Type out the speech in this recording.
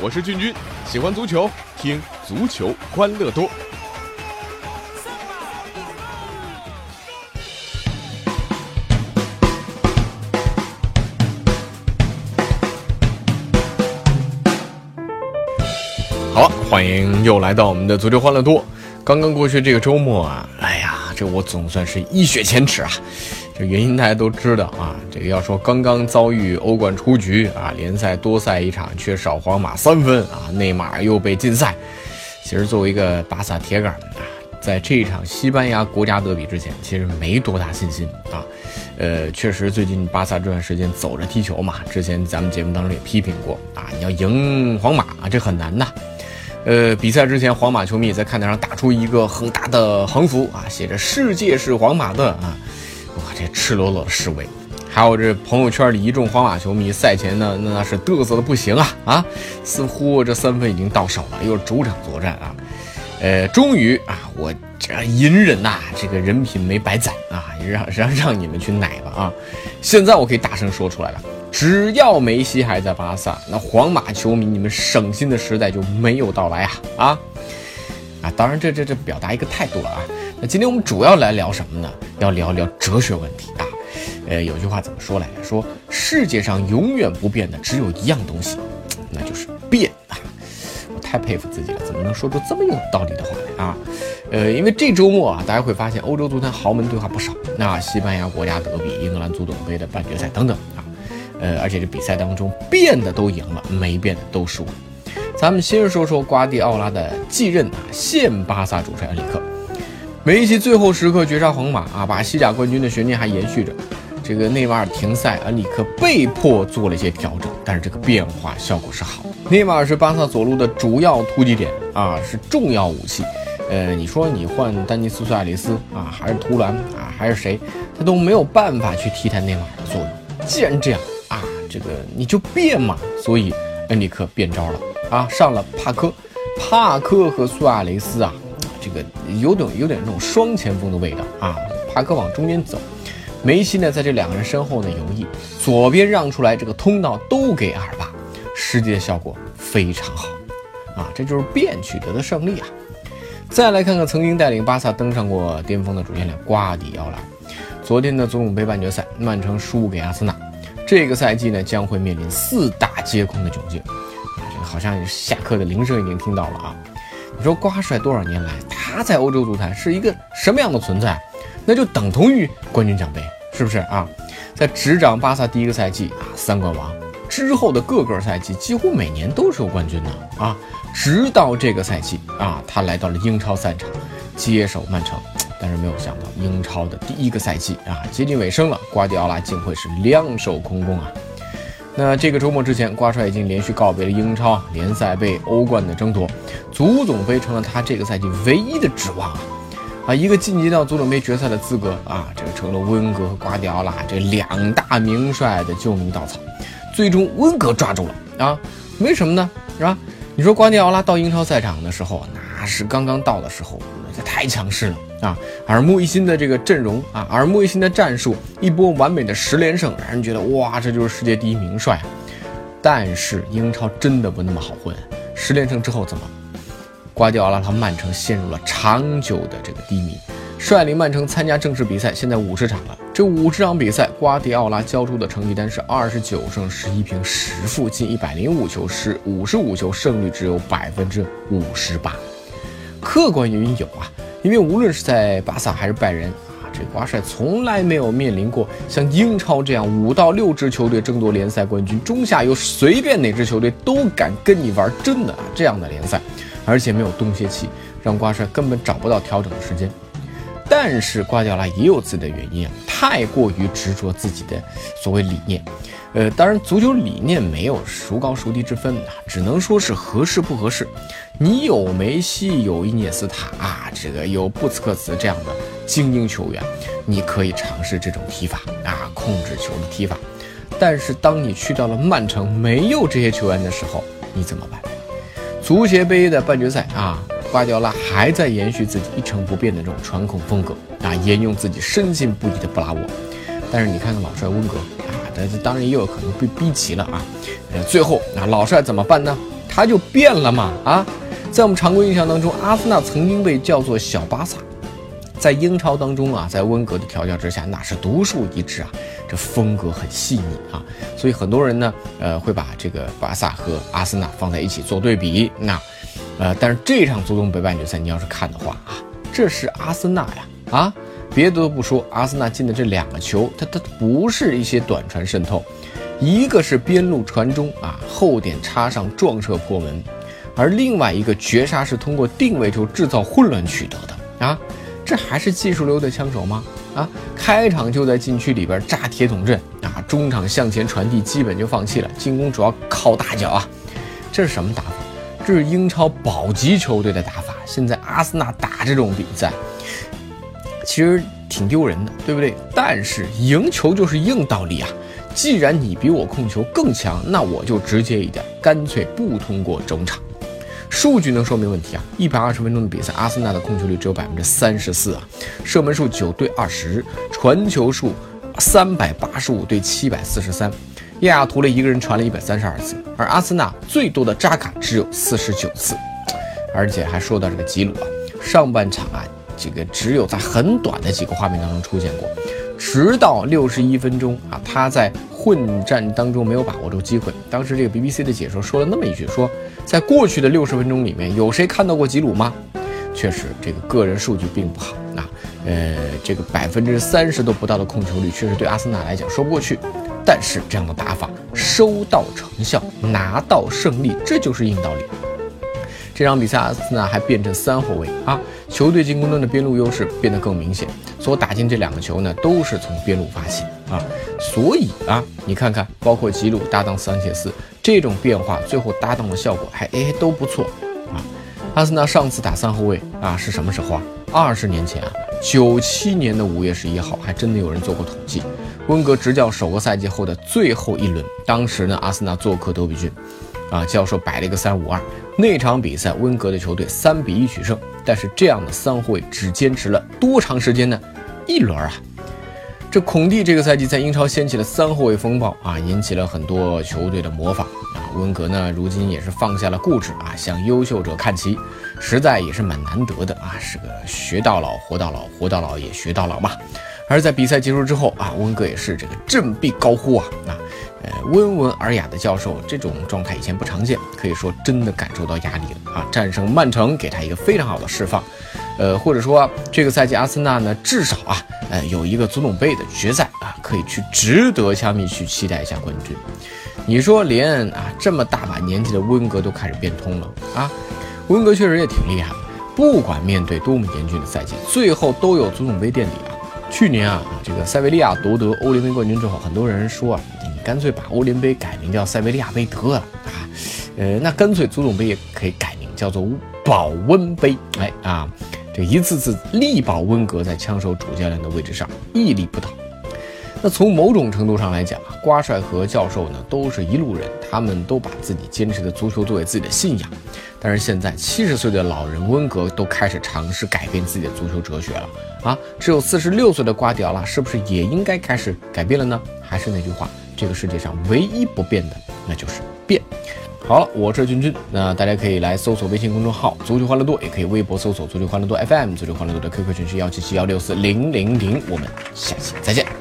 我是俊君，喜欢足球，听足球欢乐多。好，欢迎又来到我们的足球欢乐多。刚刚过去这个周末啊，这我总算是一雪前耻啊。这原因大家都知道啊，这个要说刚刚遭遇欧冠出局啊，联赛多赛一场，缺少皇马三分啊，内马尔又被禁赛。其实作为一个巴萨铁杆啊，在这场西班牙国家德比之前，其实没多大信心啊。呃，确实最近巴萨这段时间走着踢球嘛，之前咱们节目当中也批评过啊，你要赢皇马啊，这很难呐。呃，比赛之前，皇马球迷在看台上打出一个很大的横幅啊，写着“世界是皇马的”啊。哇，这赤裸裸的示威，还有这朋友圈里一众皇马球迷赛前呢，那是嘚瑟的不行啊啊！似乎这三分已经到手了，又是主场作战啊。呃，终于啊，我这隐忍呐，这个人品没白攒啊，让让让你们去奶吧啊！现在我可以大声说出来了，只要梅西还在巴萨，那皇马球迷你们省心的时代就没有到来啊啊！啊，当然这这这表达一个态度了啊。那今天我们主要来聊什么呢？要聊聊哲学问题啊。呃，有句话怎么说来着？说世界上永远不变的只有一样东西，那就是变啊。我太佩服自己了，怎么能说出这么有道理的话来啊？呃，因为这周末啊，大家会发现欧洲足坛豪门对话不少。那西班牙国家德比、英格兰足总杯的半决赛等等啊。呃，而且这比赛当中变的都赢了，没变的都输了。咱们先说说瓜迪奥拉的继任啊，现巴萨主帅恩里克。梅西最后时刻绝杀皇马啊，把西甲冠军的悬念还延续着。这个内马尔停赛，恩里克被迫做了一些调整，但是这个变化效果是好。内马尔是巴萨左路的主要突击点啊，是重要武器。呃，你说你换丹尼斯·苏亚雷斯啊，还是图兰啊，还是谁，他都没有办法去替代内马尔的作用。既然这样，这个你就变嘛。所以恩里克变招了。啊，上了帕科，帕科和苏亚雷斯啊，这个有点有点那种双前锋的味道啊。帕科往中间走，梅西呢在这两个人身后呢游弋，左边让出来这个通道都给阿尔巴，实际的效果非常好啊，这就是变取得的胜利啊。再来看看曾经带领巴萨登上过巅峰的主教练瓜迪奥拉，昨天的足总杯半决赛，曼城输给阿森纳，这个赛季呢将会面临四大皆空的窘境。这个好像下课的铃声已经听到了啊！你说瓜帅多少年来，他在欧洲足坛是一个什么样的存在？那就等同于冠军奖杯，是不是啊？在执掌巴萨第一个赛季啊，三冠王之后的各个赛季，几乎每年都是有冠军的啊！直到这个赛季啊，他来到了英超赛场，接手曼城，但是没有想到英超的第一个赛季啊，接近尾声了，瓜迪奥拉竟会是两手空空啊！那这个周末之前，瓜帅已经连续告别了英超联赛杯、欧冠的争夺，足总杯成了他这个赛季唯一的指望啊！啊，一个晋级到足总杯决赛的资格啊，这个成了温格和瓜迪奥拉这两大名帅的救命稻草。最终温格抓住了啊！为什么呢？是吧？你说瓜迪奥拉到英超赛场的时候，那那是刚刚到的时候，这太强势了。啊，耳目一新的这个阵容啊，耳目一新的战术，一波完美的十连胜，让人觉得哇，这就是世界第一名帅！但是英超真的不那么好混，十连胜之后怎么？瓜迪奥拉他曼城陷入了长久的这个低迷。率领曼城参加正式比赛，现在五十场了，这五十场比赛，瓜迪奥拉交出的成绩单是二十九胜十一平十负，进一百零五球，是五十五球，胜率只有百分之五十八。客观原因有啊。因为无论是在巴萨还是拜仁啊，这瓜帅从来没有面临过像英超这样五到六支球队争夺联赛冠军，中下游随便哪支球队都敢跟你玩真的这样的联赛，而且没有冬歇期，让瓜帅根本找不到调整的时间。但是瓜迪奥拉也有自己的原因啊，太过于执着自己的所谓理念。呃，当然，足球理念没有孰高孰低之分啊，只能说是合适不合适。你有梅西，有伊涅斯塔啊，这个有布斯克茨这样的精英球员，你可以尝试这种踢法啊，控制球的踢法。但是当你去到了曼城，没有这些球员的时候，你怎么办？足协杯的半决赛啊，瓜迪奥拉还在延续自己一成不变的这种传控风格啊，沿用自己深信不疑的布拉沃。但是你看看老帅温格。但当然也有可能被逼急了啊。呃，最后那老帅怎么办呢？他就变了嘛啊！在我们常规印象当中，阿森纳曾经被叫做小巴萨，在英超当中啊，在温格的调教之下，那是独树一帜啊，这风格很细腻啊，所以很多人呢，呃，会把这个巴萨和阿森纳放在一起做对比。那，呃，但是这场足总杯半决赛，你要是看的话啊，这是阿森纳呀啊，别的都不说，阿森纳进的这两个球，它它不是一些短传渗透，一个是边路传中啊，后点插上撞射破门。而另外一个绝杀是通过定位球制造混乱取得的啊，这还是技术流的枪手吗？啊，开场就在禁区里边炸铁桶阵啊，中场向前传递基本就放弃了，进攻主要靠大脚啊，这是什么打法？这是英超保级球队的打法。现在阿森纳打这种比赛，其实挺丢人的，对不对？但是赢球就是硬道理啊，既然你比我控球更强，那我就直接一点，干脆不通过中场。数据能说明问题啊！一百二十分钟的比赛，阿森纳的控球率只有百分之三十四啊，射门数九对二十，传球数三百八十五对七百四十三，亚亚图雷一个人传了一百三十二次，而阿森纳最多的扎卡只有四十九次，而且还说到这个吉鲁啊，上半场啊，这个只有在很短的几个画面当中出现过，直到六十一分钟啊，他在混战当中没有把握住机会。当时这个 BBC 的解说说了那么一句说。在过去的六十分钟里面，有谁看到过吉鲁吗？确实，这个个人数据并不好啊。呃，这个百分之三十都不到的控球率，确实对阿森纳来讲说不过去。但是这样的打法收到成效，拿到胜利，这就是硬道理。这场比赛，阿森纳还变成三后卫啊，球队进攻端的边路优势变得更明显。所打进这两个球呢，都是从边路发起啊。所以啊，你看看，包括吉鲁搭档桑切斯。这种变化最后搭档的效果还哎都不错啊！阿森纳上次打三后卫啊是什么时候啊？二十年前啊，九七年的五月十一号，还真的有人做过统计。温格执教首个赛季后的最后一轮，当时呢阿森纳做客德比郡，啊教授摆了一个三五二，那场比赛温格的球队三比一取胜。但是这样的三后卫只坚持了多长时间呢？一轮啊！这孔蒂这个赛季在英超掀起了三后卫风暴啊，引起了很多球队的模仿啊。温格呢，如今也是放下了固执啊，向优秀者看齐，实在也是蛮难得的啊，是个学到老活到老，活到老也学到老嘛。而在比赛结束之后啊，温格也是这个振臂高呼啊，啊，呃，温文尔雅的教授这种状态以前不常见，可以说真的感受到压力了啊。战胜曼城给他一个非常好的释放，呃，或者说这个赛季阿森纳呢，至少啊。呃，有一个足总杯的决赛啊，可以去值得球迷去期待一下冠军。你说连啊这么大把年纪的温格都开始变通了啊，温格确实也挺厉害。不管面对多么严峻的赛季，最后都有足总杯垫底啊。去年啊，这个塞维利亚夺得欧联杯冠军之后，很多人说啊，干脆把欧联杯改名叫塞维利亚杯得了啊。呃，那干脆足总杯也可以改名叫做保温杯。哎啊。这一次次力保温格在枪手主教练的位置上屹立不倒。那从某种程度上来讲啊，瓜帅和教授呢都是一路人，他们都把自己坚持的足球作为自己的信仰。但是现在七十岁的老人温格都开始尝试改变自己的足球哲学了啊！只有四十六岁的瓜迪奥拉是不是也应该开始改变了呢？还是那句话，这个世界上唯一不变的那就是变。好了，我是君君，那大家可以来搜索微信公众号“足球欢乐多”，也可以微博搜索“足球欢乐多 FM”，足球欢乐多的 QQ 群是幺七七幺六四零零零，我们下期再见。